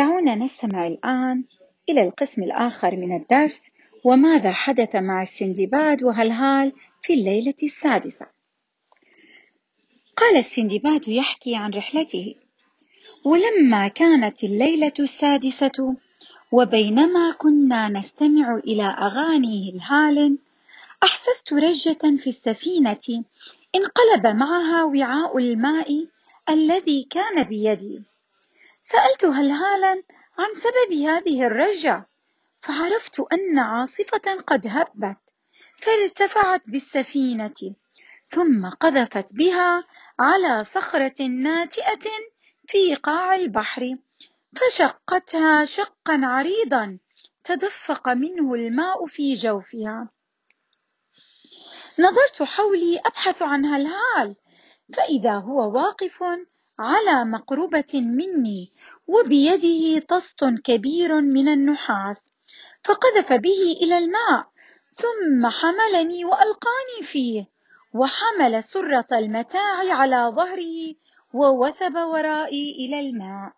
دعونا نستمع الآن إلى القسم الآخر من الدرس وماذا حدث مع السندباد وهلهال في الليلة السادسة؟ قال السندباد يحكي عن رحلته ولما كانت الليلة السادسة وبينما كنا نستمع إلى أغاني هلهال أحسست رجة في السفينة انقلب معها وعاء الماء الذي كان بيدي. سألت هلهالا عن سبب هذه الرجة فعرفت أن عاصفة قد هبت فارتفعت بالسفينة ثم قذفت بها على صخرة ناتئة في قاع البحر فشقتها شقا عريضا تدفق منه الماء في جوفها. نظرت حولي أبحث عن هلهال فإذا هو واقف على مقربة مني وبيده طست كبير من النحاس فقذف به إلى الماء ثم حملني وألقاني فيه وحمل سرة المتاع على ظهره ووثب ورائي إلى الماء.